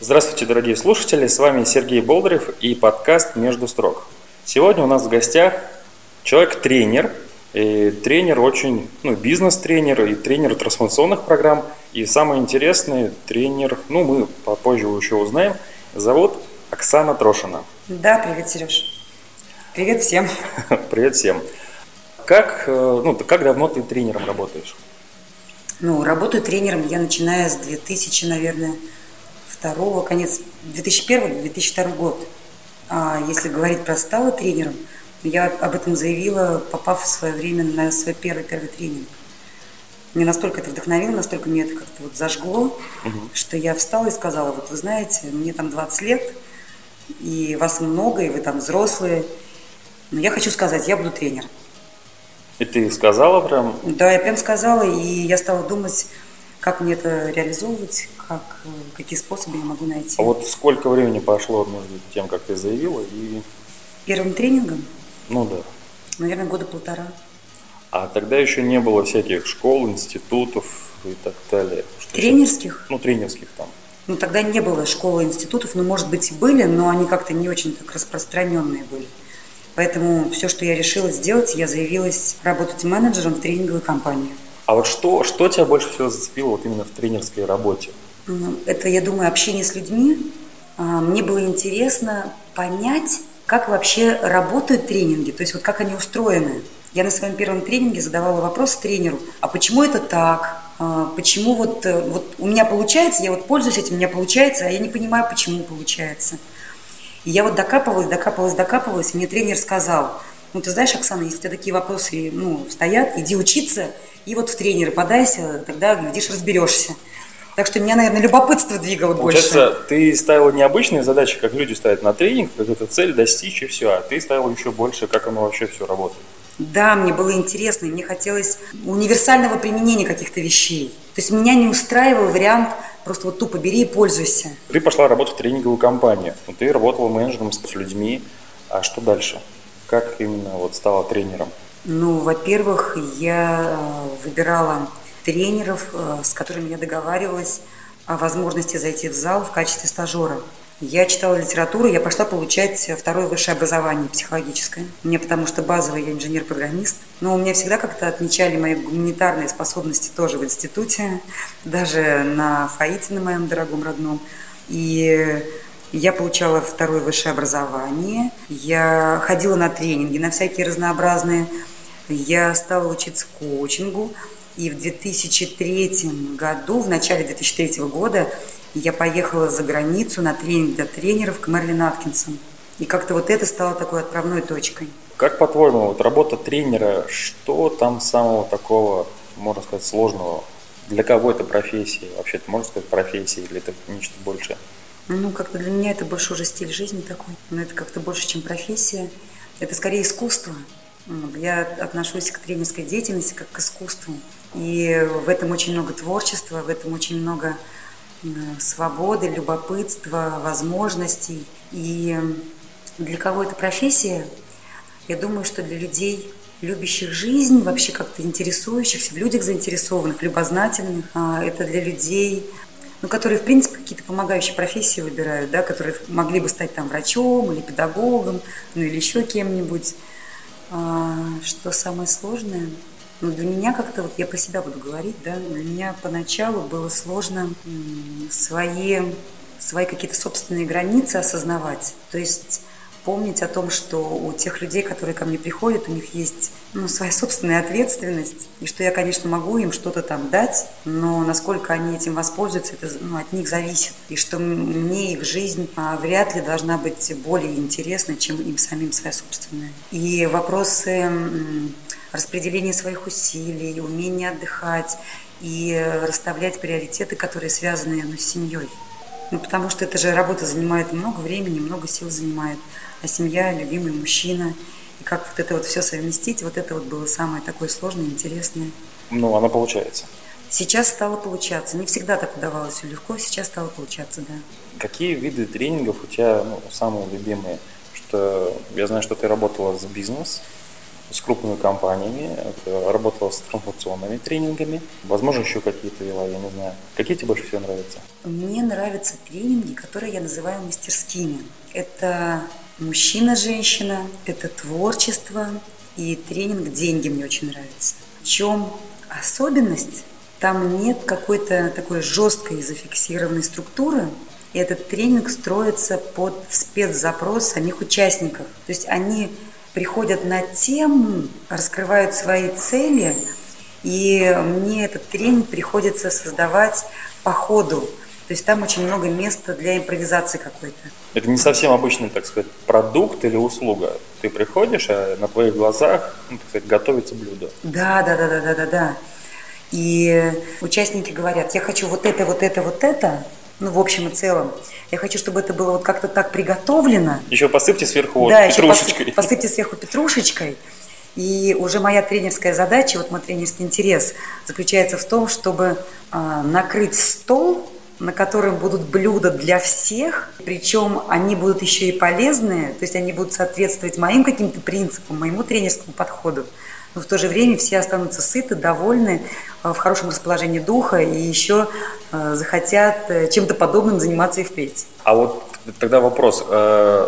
Здравствуйте, дорогие слушатели, с вами Сергей Болдырев и подкаст «Между строк». Сегодня у нас в гостях человек-тренер, и тренер очень, ну, бизнес-тренер и тренер трансформационных программ. И самый интересный тренер, ну, мы попозже еще узнаем, зовут Оксана Трошина. Да, привет, Сереж. Привет всем. Привет всем. Как, э, ну, как давно ты тренером работаешь? Ну, работаю тренером я начиная с 2000, наверное, второго, конец 2001-2002 год. А если говорить про стала тренером, я об этом заявила, попав в свое время на свой первый первый тренинг. Мне настолько это вдохновило, настолько мне это как-то вот зажгло, угу. что я встала и сказала, вот вы знаете, мне там 20 лет, и вас много, и вы там взрослые, но я хочу сказать, я буду тренером. И ты сказала прям? Да, я прям сказала, и я стала думать, как мне это реализовывать, как, э, какие способы я могу найти. А вот сколько времени пошло между тем, как ты заявила, и... Первым тренингом? Ну да. Наверное, года полтора. А тогда еще не было всяких школ, институтов и так далее. Что тренерских? Сейчас... Ну, тренерских там. Ну, тогда не было школы, институтов, ну, может быть, и были, но они как-то не очень так распространенные были. Поэтому все, что я решила сделать, я заявилась работать менеджером в тренинговой компании. А вот что, что тебя больше всего зацепило вот именно в тренерской работе? Это, я думаю, общение с людьми. А, мне было интересно понять, как вообще работают тренинги, то есть вот как они устроены. Я на своем первом тренинге задавала вопрос тренеру, а почему это так? А, почему вот, э, вот у меня получается, я вот пользуюсь этим, у меня получается, а я не понимаю, почему получается. И я вот докапывалась, докапывалась, докапывалась, мне тренер сказал, ну ты знаешь, Оксана, если у тебя такие вопросы ну, стоят, иди учиться и вот в тренеры подайся, тогда, глядишь, разберешься. Так что меня, наверное, любопытство двигало Получается, больше. ты ставила необычные задачи, как люди ставят на тренинг, как эту цель достичь и все, а ты ставила еще больше, как оно вообще все работает. Да, мне было интересно, и мне хотелось универсального применения каких-то вещей. То есть меня не устраивал вариант просто вот тупо бери и пользуйся. Ты пошла работать в тренинговую компанию, ты работала менеджером с людьми, а что дальше? Как именно вот стала тренером? Ну, во-первых, я э, выбирала тренеров, э, с которыми я договаривалась о возможности зайти в зал в качестве стажера. Я читала литературу, я пошла получать второе высшее образование психологическое. Мне потому что базовый я инженер-программист. Но у меня всегда как-то отмечали мои гуманитарные способности тоже в институте, даже на ФАИТе, на моем дорогом родном. И я получала второе высшее образование, я ходила на тренинги, на всякие разнообразные, я стала учиться коучингу, и в 2003 году, в начале 2003 года, я поехала за границу на тренинг для тренеров к Мерлин Аткинсон. И как-то вот это стало такой отправной точкой. Как по-твоему, вот работа тренера, что там самого такого, можно сказать, сложного? Для кого это профессия? Вообще, можно сказать, профессия или это нечто большее? Ну, как-то для меня это больше уже стиль жизни такой. Но это как-то больше, чем профессия. Это скорее искусство. Я отношусь к тренерской деятельности как к искусству. И в этом очень много творчества, в этом очень много свободы, любопытства, возможностей. И для кого это профессия? Я думаю, что для людей, любящих жизнь, вообще как-то интересующихся, в людях заинтересованных, любознательных, а, это для людей, ну, которые, в принципе, какие-то помогающие профессии выбирают, да, которые могли бы стать там врачом или педагогом, ну, или еще кем-нибудь. А, что самое сложное – но для меня как-то, вот я про себя буду говорить, да, для меня поначалу было сложно свои, свои какие-то собственные границы осознавать. То есть помнить о том, что у тех людей, которые ко мне приходят, у них есть ну, своя собственная ответственность, и что я, конечно, могу им что-то там дать, но насколько они этим воспользуются, это ну, от них зависит, и что мне их жизнь а, вряд ли должна быть более интересна, чем им самим своя собственная. И вопросы распределение своих усилий, умение отдыхать и расставлять приоритеты, которые связаны ну, с семьей. Ну, потому что эта же работа занимает много времени, много сил занимает. А семья, любимый мужчина. И как вот это вот все совместить, вот это вот было самое такое сложное, интересное. Ну, оно получается. Сейчас стало получаться. Не всегда так удавалось все легко, сейчас стало получаться, да. Какие виды тренингов у тебя ну, самые любимые? Что я знаю, что ты работала с бизнес, с крупными компаниями, работала с трансформационными тренингами, возможно, еще какие-то вела, я не знаю. Какие тебе больше всего нравятся? Мне нравятся тренинги, которые я называю мастерскими. Это мужчина-женщина, это творчество и тренинг «Деньги» мне очень нравится. В чем особенность? Там нет какой-то такой жесткой зафиксированной структуры, и этот тренинг строится под спецзапрос самих участников. То есть они приходят на тему, раскрывают свои цели, и мне этот тренинг приходится создавать по ходу. То есть там очень много места для импровизации какой-то. Это не совсем обычный, так сказать, продукт или услуга. Ты приходишь, а на твоих глазах, ну, так сказать, готовится блюдо. Да, да, да, да, да, да, да. И участники говорят, я хочу вот это, вот это, вот это, ну, в общем и целом. Я хочу, чтобы это было вот как-то так приготовлено. Еще посыпьте сверху вот да, петрушечкой. Еще посыпьте сверху петрушечкой. И уже моя тренерская задача, вот мой тренерский интерес заключается в том, чтобы э, накрыть стол, на котором будут блюда для всех, причем они будут еще и полезные, то есть они будут соответствовать моим каким-то принципам, моему тренерскому подходу но в то же время все останутся сыты, довольны, э, в хорошем расположении духа и еще э, захотят э, чем-то подобным заниматься и впредь. А вот тогда вопрос.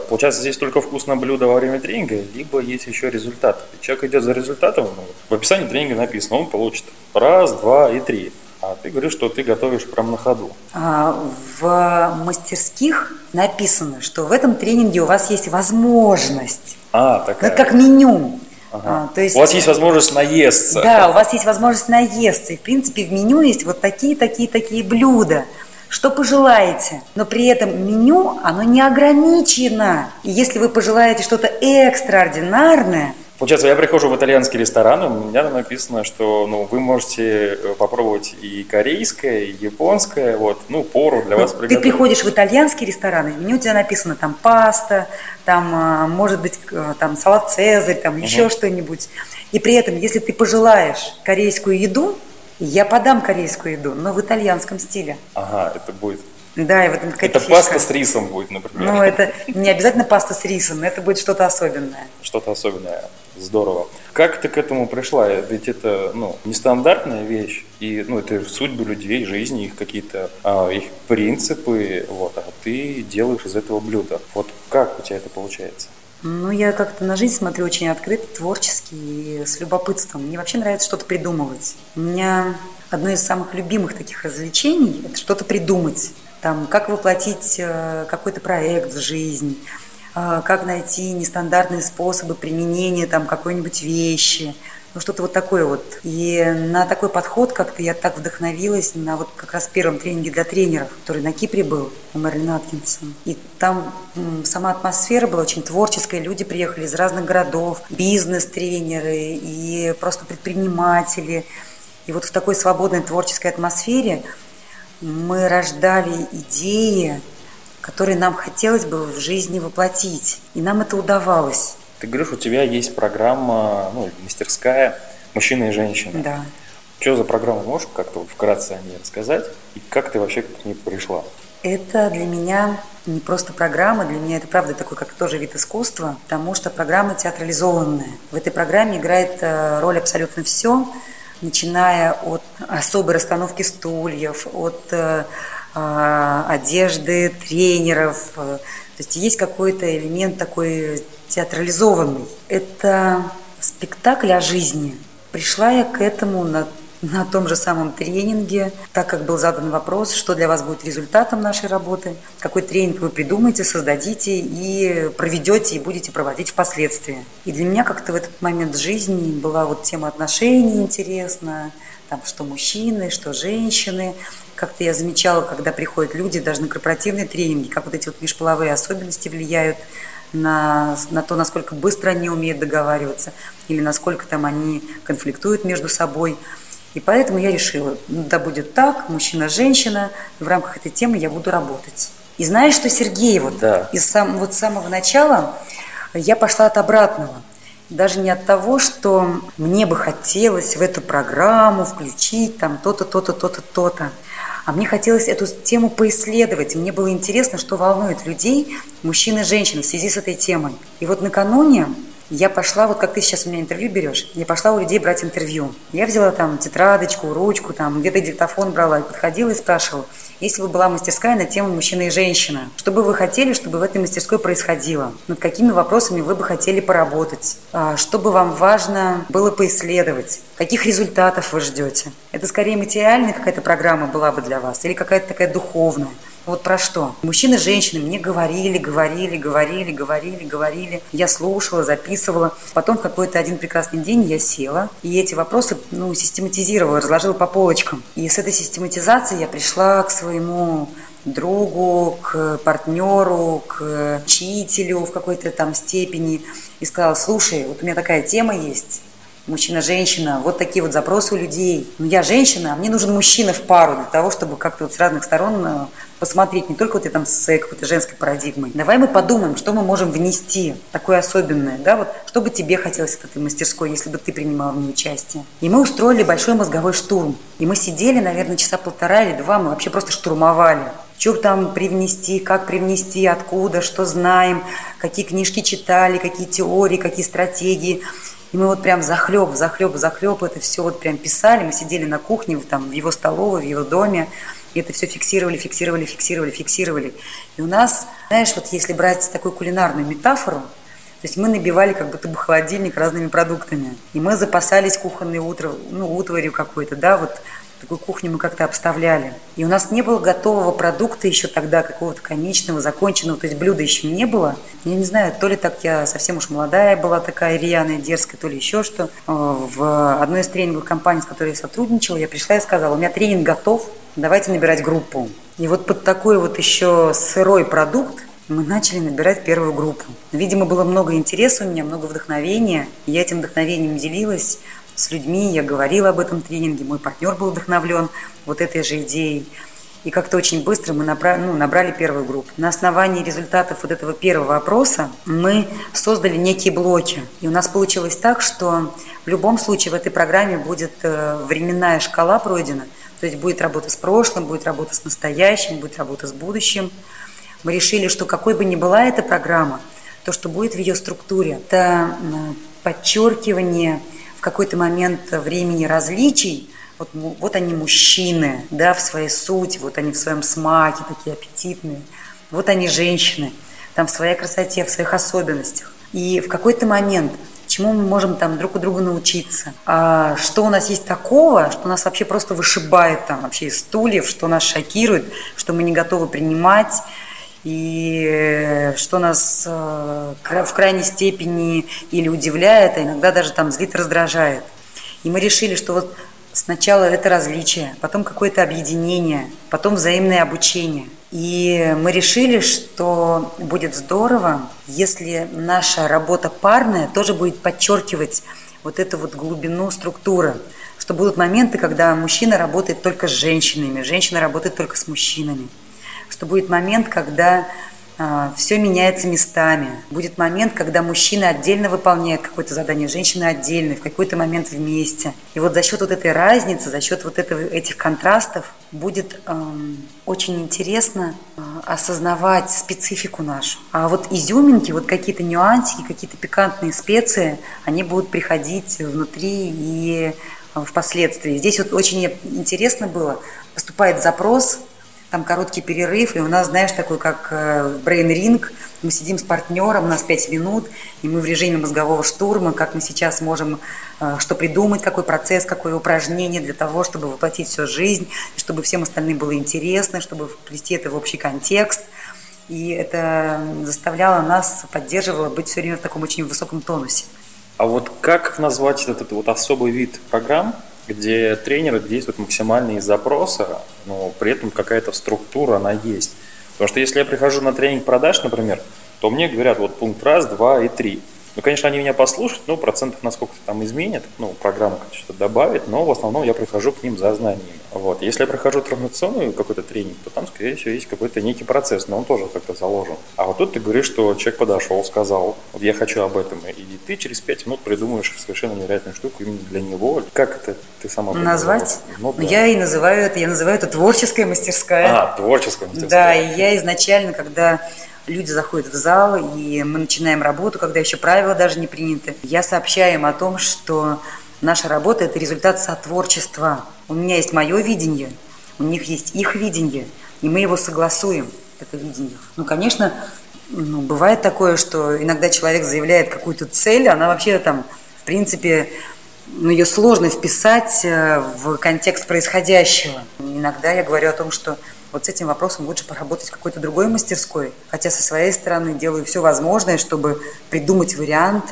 Получается, здесь только вкусное блюдо во время тренинга, либо есть еще результат? Человек идет за результатом, ну, в описании тренинга написано, он получит раз, два и три. А ты говоришь, что ты готовишь прямо на ходу. А, в мастерских написано, что в этом тренинге у вас есть возможность. А, такая. Ну, это как меню. Ага. А, то есть, у вас есть возможность наесться. Да, у вас есть возможность наесться. И, в принципе, в меню есть вот такие, такие, такие блюда. Что пожелаете, но при этом меню, оно не ограничено. И если вы пожелаете что-то экстраординарное, Получается, я прихожу в итальянский ресторан, у меня там написано, что ну, вы можете э, попробовать и корейское, и японское, вот, ну, пору для ну, вас приготовить. Ты приходишь в итальянский ресторан, и в меню у тебя написано там паста, там, а, может быть, там салат цезарь, там угу. еще что-нибудь. И при этом, если ты пожелаешь корейскую еду, я подам корейскую еду, но в итальянском стиле. Ага, это будет да, и в этом Это фишка. паста с рисом будет, например. Ну, это не обязательно паста с рисом, это будет что-то особенное. Что-то особенное. Здорово. Как ты к этому пришла? Ведь это ну, нестандартная вещь, и ну, это судьбы людей, жизни, их какие-то а, их принципы, вот, а ты делаешь из этого блюдо. Вот как у тебя это получается? Ну, я как-то на жизнь смотрю очень открыто, творчески и с любопытством. Мне вообще нравится что-то придумывать. У меня одно из самых любимых таких развлечений – это что-то придумать. Там, как воплотить э, какой-то проект в жизнь, а, как найти нестандартные способы применения там какой-нибудь вещи, ну что-то вот такое вот. И на такой подход как-то я так вдохновилась на вот как раз первом тренинге для тренеров, который на Кипре был у Мэрилин Аткинсон. И там сама атмосфера была очень творческая, люди приехали из разных городов, бизнес-тренеры и просто предприниматели. И вот в такой свободной творческой атмосфере мы рождали идеи, которые нам хотелось бы в жизни воплотить. И нам это удавалось. Ты говоришь, у тебя есть программа, ну, мастерская «Мужчина и женщина». Да. Что за программа? Можешь как-то вкратце о ней рассказать? И как ты вообще к ней пришла? Это для меня не просто программа, для меня это правда такой, как тоже вид искусства, потому что программа театрализованная. В этой программе играет э, роль абсолютно все, начиная от особой расстановки стульев, от э, а, одежды тренеров. То есть есть какой-то элемент такой театрализованный. Это спектакль о жизни. Пришла я к этому на, на том же самом тренинге, так как был задан вопрос, что для вас будет результатом нашей работы, какой тренинг вы придумаете, создадите и проведете, и будете проводить впоследствии. И для меня как-то в этот момент жизни была вот тема отношений интересна, там, что мужчины, что женщины. Как-то я замечала, когда приходят люди даже на корпоративные тренинги, как вот эти вот межполовые особенности влияют на, на то, насколько быстро они умеют договариваться или насколько там они конфликтуют между собой. И поэтому я решила, ну, да будет так, мужчина-женщина, в рамках этой темы я буду работать. И знаешь, что, Сергей, вот да. из сам, вот самого начала я пошла от обратного – даже не от того, что мне бы хотелось в эту программу включить там то-то, то-то, то-то, то-то. А мне хотелось эту тему поисследовать. мне было интересно, что волнует людей, мужчин и женщин в связи с этой темой. И вот накануне я пошла, вот как ты сейчас у меня интервью берешь, я пошла у людей брать интервью. Я взяла там тетрадочку, ручку, там где-то диктофон брала, и подходила и спрашивала, если бы была мастерская на тему мужчина и женщина, что бы вы хотели, чтобы в этой мастерской происходило? Над какими вопросами вы бы хотели поработать? А, что бы вам важно было поисследовать? Каких результатов вы ждете? Это скорее материальная какая-то программа была бы для вас или какая-то такая духовная? Вот про что? Мужчины и женщины мне говорили, говорили, говорили, говорили, говорили. Я слушала, записывала. Потом в какой-то один прекрасный день я села и эти вопросы ну, систематизировала, разложила по полочкам. И с этой систематизацией я пришла к своему другу, к партнеру, к учителю в какой-то там степени и сказала, слушай, вот у меня такая тема есть, мужчина-женщина, вот такие вот запросы у людей. Но я женщина, а мне нужен мужчина в пару для того, чтобы как-то вот с разных сторон э, посмотреть не только вот это там с какой-то женской парадигмой. Давай мы подумаем, что мы можем внести такое особенное, да, вот что бы тебе хотелось в этой мастерской, если бы ты принимала в ней участие. И мы устроили большой мозговой штурм. И мы сидели, наверное, часа полтора или два, мы вообще просто штурмовали что там привнести, как привнести, откуда, что знаем, какие книжки читали, какие теории, какие стратегии. И мы вот прям захлеб, захлеб, захлеб это все вот прям писали. Мы сидели на кухне, там, в его столовой, в его доме. И это все фиксировали, фиксировали, фиксировали, фиксировали. И у нас, знаешь, вот если брать такую кулинарную метафору, то есть мы набивали как будто бы холодильник разными продуктами. И мы запасались кухонной утро, ну, утварью какой-то, да, вот такую кухню мы как-то обставляли. И у нас не было готового продукта еще тогда, какого-то конечного, законченного, то есть блюда еще не было. Я не знаю, то ли так я совсем уж молодая была такая, рьяная, дерзкая, то ли еще что. Э, в одной из тренинговых компаний, с которой я сотрудничала, я пришла и сказала, у меня тренинг готов, давайте набирать группу. И вот под такой вот еще сырой продукт мы начали набирать первую группу. Видимо, было много интереса у меня, много вдохновения. Я этим вдохновением делилась с людьми, я говорила об этом тренинге, мой партнер был вдохновлен вот этой же идеей. И как-то очень быстро мы набрали, ну, набрали первую группу. На основании результатов вот этого первого опроса мы создали некие блоки. И у нас получилось так, что в любом случае в этой программе будет э, временная шкала пройдена. То есть будет работа с прошлым, будет работа с настоящим, будет работа с будущим. Мы решили, что какой бы ни была эта программа, то, что будет в ее структуре, это подчеркивание в какой-то момент времени различий, вот, вот они мужчины, да, в своей сути, вот они в своем смаке, такие аппетитные. Вот они женщины, там в своей красоте, в своих особенностях. И в какой-то момент чему мы можем там друг у друга научиться, а что у нас есть такого, что нас вообще просто вышибает там вообще из стульев, что нас шокирует, что мы не готовы принимать, и что нас э, в крайней степени или удивляет, а иногда даже там злит, раздражает. И мы решили, что вот сначала это различие, потом какое-то объединение, потом взаимное обучение. И мы решили, что будет здорово, если наша работа парная тоже будет подчеркивать вот эту вот глубину структуры, что будут моменты, когда мужчина работает только с женщинами, женщина работает только с мужчинами что будет момент, когда все меняется местами. Будет момент, когда мужчина отдельно выполняет какое-то задание, женщина отдельно, в какой-то момент вместе. И вот за счет вот этой разницы, за счет вот этого, этих контрастов будет эм, очень интересно э, осознавать специфику нашу. А вот изюминки, вот какие-то нюансики, какие-то пикантные специи, они будут приходить внутри и э, впоследствии. Здесь вот очень интересно было, поступает запрос там короткий перерыв, и у нас, знаешь, такой, как э, брейн-ринг, мы сидим с партнером, у нас 5 минут, и мы в режиме мозгового штурма, как мы сейчас можем э, что придумать, какой процесс, какое упражнение для того, чтобы воплотить всю жизнь, чтобы всем остальным было интересно, чтобы вплести это в общий контекст. И это заставляло нас, поддерживало быть все время в таком очень высоком тонусе. А вот как назвать этот вот особый вид программ, где тренеры действуют максимально из запроса, но при этом какая-то структура, она есть. Потому что если я прихожу на тренинг продаж, например, то мне говорят вот пункт раз, два и три. Ну, конечно, они меня послушают, ну, процентов на сколько-то там изменят, ну, программа что-то добавит, но в основном я прихожу к ним за знаниями. Вот. Если я прихожу трансформационный какой-то тренинг, то там, скорее всего, есть какой-то некий процесс, но он тоже как-то заложен. А вот тут ты говоришь, что человек подошел, сказал, вот я хочу об этом, и ты через пять минут придумаешь совершенно невероятную штуку именно для него. Как это ты сама Назвать? Ну, да. Я и называю это, я называю это творческая мастерская. А, творческая мастерская. Да, и я изначально, когда люди заходят в зал, и мы начинаем работу, когда еще правила даже не приняты. Я сообщаю им о том, что наша работа – это результат сотворчества. У меня есть мое видение, у них есть их видение, и мы его согласуем, это видение. Ну, конечно, ну, бывает такое, что иногда человек заявляет какую-то цель, она вообще там, в принципе, ну, ее сложно вписать э, в контекст происходящего. Иногда я говорю о том, что вот с этим вопросом лучше поработать в какой-то другой мастерской, хотя со своей стороны делаю все возможное, чтобы придумать вариант,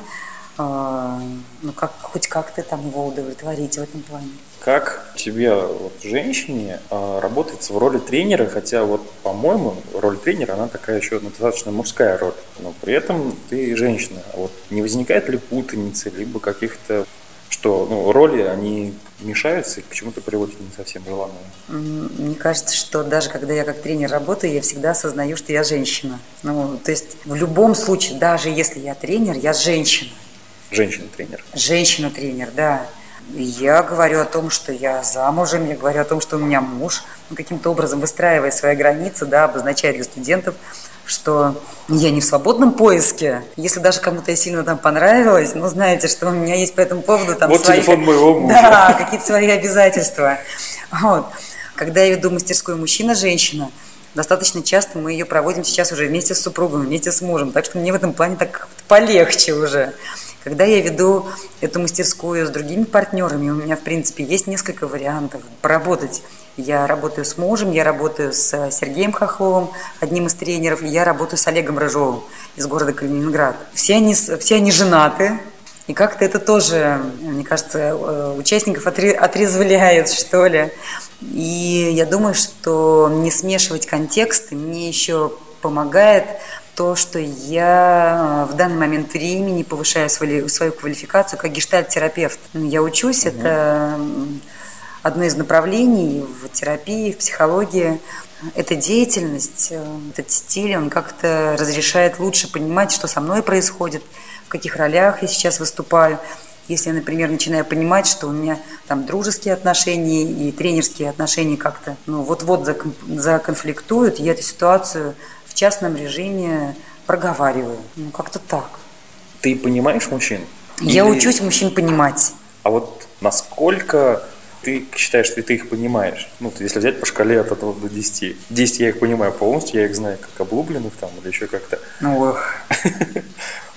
э, ну, как, хоть как-то там его удовлетворить в этом плане. Как тебе, вот, женщине, э, работать в роли тренера, хотя вот, по-моему, роль тренера, она такая еще достаточно мужская роль, но при этом ты женщина. Вот не возникает ли путаницы, либо каких-то что ну, роли, они мешаются и к чему-то приводят не совсем желанное. Мне кажется, что даже когда я как тренер работаю, я всегда осознаю, что я женщина. Ну, то есть в любом случае, даже если я тренер, я женщина. Женщина-тренер. Женщина-тренер, да. Я говорю о том, что я замужем, я говорю о том, что у меня муж, ну, каким-то образом выстраивая свои границы, да, обозначая для студентов, что я не в свободном поиске. Если даже кому-то я сильно там понравилась, ну, знаете, что у меня есть по этому поводу там вот свои... телефон моего мужа. Да, какие-то свои обязательства. Вот. Когда я веду мастерскую мужчина-женщина, достаточно часто мы ее проводим сейчас уже вместе с супругом, вместе с мужем. Так что мне в этом плане так полегче уже. Когда я веду эту мастерскую с другими партнерами, у меня, в принципе, есть несколько вариантов поработать я работаю с мужем, я работаю с Сергеем Хохловым, одним из тренеров, и я работаю с Олегом Рыжовым из города Калининград. Все они, все они женаты, и как-то это тоже, мне кажется, э, участников отрезвляет, что ли. И я думаю, что не смешивать контексты мне еще помогает то, что я в данный момент времени повышаю свою, свою квалификацию как гештальт-терапевт. Я учусь, угу. это одно из направлений в терапии, в психологии. Эта деятельность, э, этот стиль, он как-то разрешает лучше понимать, что со мной происходит, в каких ролях я сейчас выступаю. Если я, например, начинаю понимать, что у меня там дружеские отношения и тренерские отношения как-то ну, вот-вот законфликтуют, я эту ситуацию частном режиме проговариваю. Ну, как-то так. Ты понимаешь мужчин? Я Или... учусь мужчин понимать. А вот насколько ты считаешь, что ты их понимаешь. Ну, если взять по шкале от 1 до 10. 10 я их понимаю полностью, я их знаю как облупленных там или еще как-то. Ну, ох.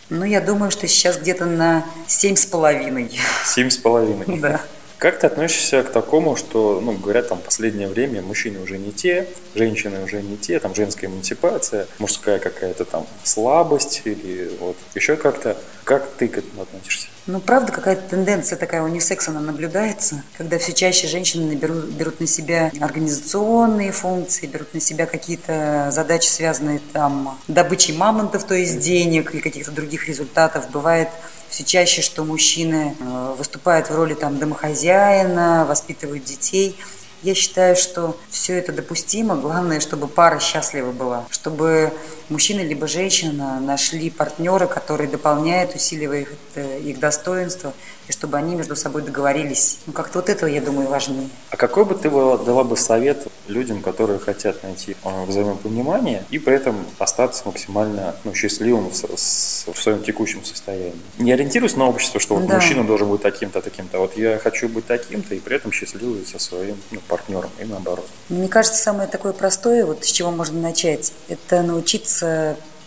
Ну, я думаю, что сейчас где-то на семь с половиной. Семь с половиной? Да. Как ты относишься к такому, что, ну, говорят, там, последнее время мужчины уже не те, женщины уже не те, там, женская эмансипация, мужская какая-то там слабость или вот еще как-то. Как ты к этому относишься? Ну, правда, какая-то тенденция такая унисекс, она наблюдается, когда все чаще женщины берут, берут на себя организационные функции, берут на себя какие-то задачи, связанные там добычей мамонтов, то есть денег и каких-то других результатов. Бывает все чаще, что мужчины э, выступают в роли там домохозяина, воспитывают детей. Я считаю, что все это допустимо. Главное, чтобы пара счастлива была, чтобы мужчина либо женщина нашли партнера, который дополняет, усиливает э, их достоинство, и чтобы они между собой договорились. Ну, как-то вот этого, я думаю, важнее. А какой бы ты дала бы совет людям, которые хотят найти э, взаимопонимание и при этом остаться максимально ну, счастливым в, в своем текущем состоянии? Не ориентируясь на общество, что вот да. мужчина должен быть таким-то, таким-то, а вот я хочу быть таким-то и при этом счастливый со своим ну, партнером и наоборот. Мне кажется, самое такое простое, вот с чего можно начать, это научиться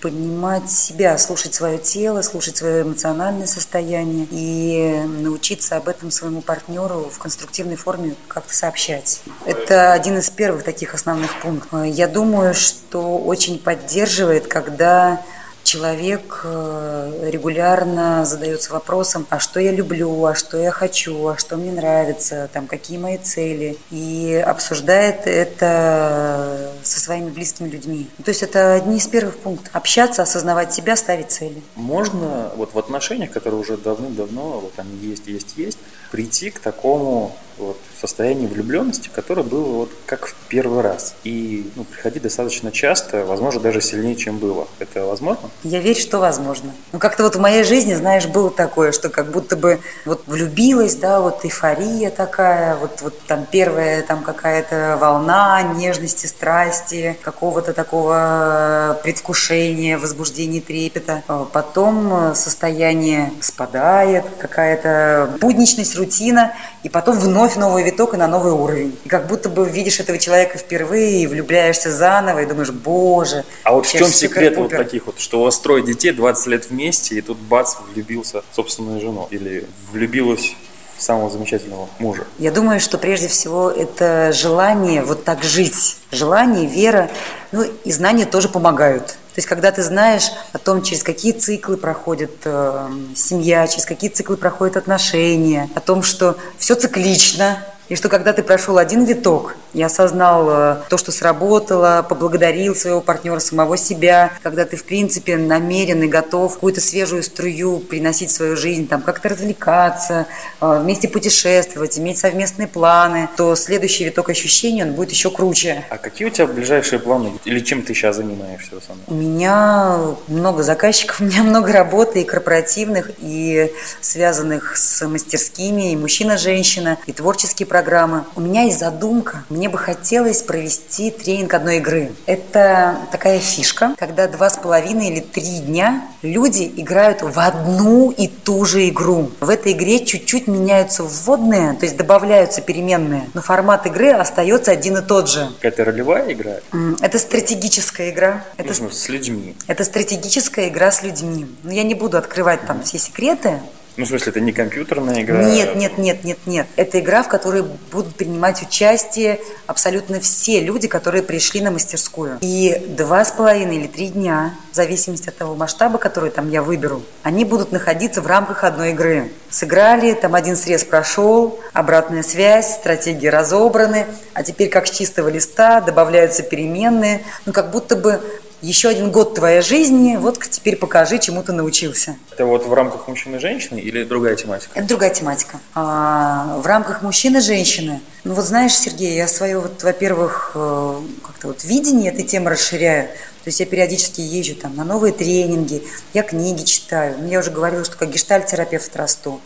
понимать себя, слушать свое тело, слушать свое эмоциональное состояние и научиться об этом своему партнеру в конструктивной форме как-то сообщать. Это один из первых таких основных пунктов. Я думаю, что очень поддерживает, когда человек э, регулярно задается вопросом, а что я люблю, а что я хочу, а что мне нравится, там, какие мои цели, и обсуждает это со своими близкими людьми. То есть это одни из первых пунктов. Общаться, осознавать себя, ставить цели. Можно вот в отношениях, которые уже давным-давно, вот они есть, есть, есть, прийти к такому вот, состояние влюбленности, которое было вот как в первый раз. И ну, приходить достаточно часто, возможно, даже сильнее, чем было. Это возможно? Я верю, что возможно. Ну, как-то вот в моей жизни, знаешь, было такое, что как будто бы вот влюбилась, да, вот эйфория такая, вот, вот там первая там какая-то волна нежности, страсти, какого-то такого предвкушения, возбуждения, трепета. А потом состояние спадает, какая-то будничность, рутина, и потом вновь новый виток и на новый уровень. И как будто бы видишь этого человека впервые и влюбляешься заново, и думаешь, боже. А вот в чем секрет вот таких вот, что вас трое детей, 20 лет вместе, и тут бац, влюбился в собственную жену? Или влюбилась самого замечательного мужа? Я думаю, что прежде всего это желание вот так жить. Желание, вера, ну и знания тоже помогают. То есть, когда ты знаешь о том, через какие циклы проходит э, семья, через какие циклы проходят отношения, о том, что все циклично, и что когда ты прошел один виток и осознал то, что сработало, поблагодарил своего партнера, самого себя, когда ты, в принципе, намерен и готов какую-то свежую струю приносить в свою жизнь, там, как-то развлекаться, э, вместе путешествовать, иметь совместные планы, то следующий виток ощущений, он будет еще круче. А какие у тебя ближайшие планы? Или чем ты сейчас занимаешься? У меня много заказчиков, у меня много работы и корпоративных, и связанных с мастерскими, и мужчина-женщина, и творческие программы. У меня есть задумка. Мне бы хотелось провести тренинг одной игры. Это такая фишка, когда два с половиной или три дня люди играют в одну и ту же игру. В этой игре чуть-чуть меняются вводные, то есть добавляются переменные, но формат игры остается один и тот же. Это ролевая игра? Это стратегическая игра. Это ну, с людьми. Это стратегическая игра с людьми. Но я не буду открывать там все секреты, ну, в смысле, это не компьютерная игра? Нет, нет, нет, нет, нет. Это игра, в которой будут принимать участие абсолютно все люди, которые пришли на мастерскую. И два с половиной или три дня, в зависимости от того масштаба, который там я выберу, они будут находиться в рамках одной игры. Сыграли, там один срез прошел, обратная связь, стратегии разобраны, а теперь как с чистого листа добавляются переменные. Ну, как будто бы еще один год твоей жизни, вот теперь покажи, чему ты научился. Это вот в рамках мужчины и женщины или другая тематика? Это другая тематика. А, в рамках мужчины и женщины. Ну вот знаешь, Сергей, я свое, вот, во-первых, э, как-то вот видение этой темы расширяю. То есть я периодически езжу там на новые тренинги, я книги читаю. Ну, я уже говорила, что как гештальт-терапевт расту.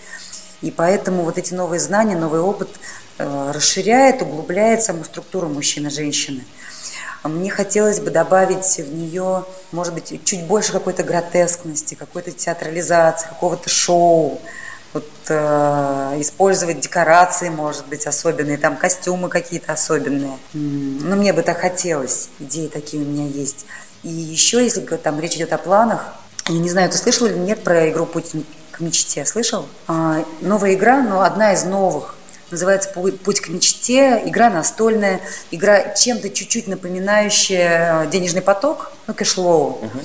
И поэтому вот эти новые знания, новый опыт э, расширяет, углубляет саму структуру мужчины и женщины. Мне хотелось бы добавить в нее, может быть, чуть больше какой-то гротескности, какой-то театрализации, какого-то шоу. Вот, э, использовать декорации, может быть, особенные, там костюмы какие-то особенные. Ну, мне бы так хотелось, идеи такие у меня есть. И еще, если там речь идет о планах, я не знаю, ты слышал или нет про игру «Путь к мечте»? Слышал? А, новая игра, но одна из новых называется «Путь к мечте», игра настольная, игра чем-то чуть-чуть напоминающая э, денежный поток, ну, кэшлоу. Угу.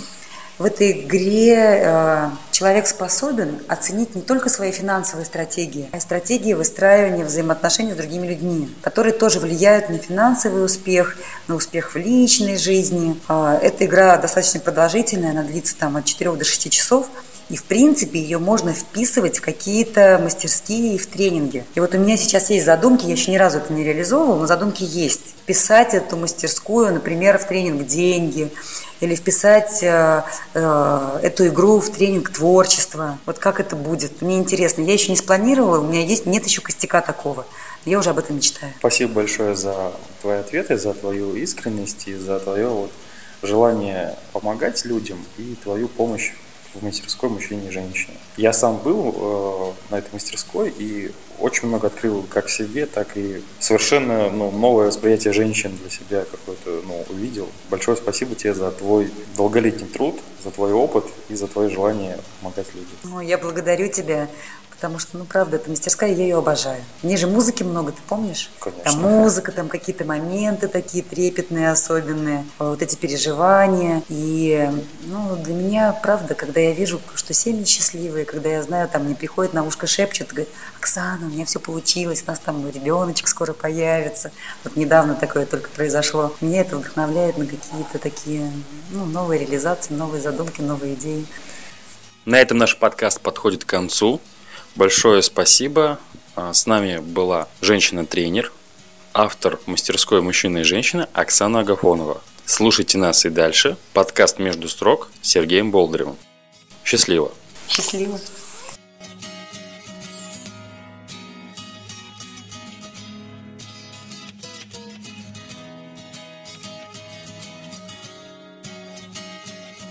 В этой игре э, человек способен оценить не только свои финансовые стратегии, а и стратегии выстраивания взаимоотношений с другими людьми, которые тоже влияют на финансовый успех, на успех в личной жизни. Э, эта игра достаточно продолжительная, она длится там от 4 до 6 часов. И, в принципе, ее можно вписывать в какие-то мастерские и в тренинги. И вот у меня сейчас есть задумки, я еще ни разу это не реализовывала, но задумки есть. Вписать эту мастерскую, например, в тренинг «Деньги», или вписать э, э, эту игру в тренинг творчества. Вот как это будет? Мне интересно. Я еще не спланировала, у меня есть, нет еще костяка такого. Я уже об этом мечтаю. Спасибо большое за твои ответы, за твою искренность и за твое вот желание помогать людям и твою помощь в мастерской мужчине и женщине. Я сам был э, на этой мастерской и очень много открыл как себе, так и совершенно ну, новое восприятие женщин для себя какое-то ну, увидел. Большое спасибо тебе за твой долголетний труд, за твой опыт и за твое желание помогать людям. Ну, я благодарю тебя потому что, ну, правда, эта мастерская, я ее обожаю. В ней же музыки много, ты помнишь? Конечно. Там музыка, там какие-то моменты такие трепетные, особенные, вот эти переживания. И, ну, для меня, правда, когда я вижу, что семьи счастливые, когда я знаю, там мне приходит на ушко шепчет, говорит, Оксана, у меня все получилось, у нас там ребеночек скоро появится. Вот недавно такое только произошло. Меня это вдохновляет на какие-то такие, ну, новые реализации, новые задумки, новые идеи. На этом наш подкаст подходит к концу. Большое спасибо. А, с нами была женщина-тренер, автор мастерской «Мужчина и женщина» Оксана Агафонова. Слушайте нас и дальше. Подкаст «Между строк» с Сергеем Болдыревым. Счастливо! Счастливо!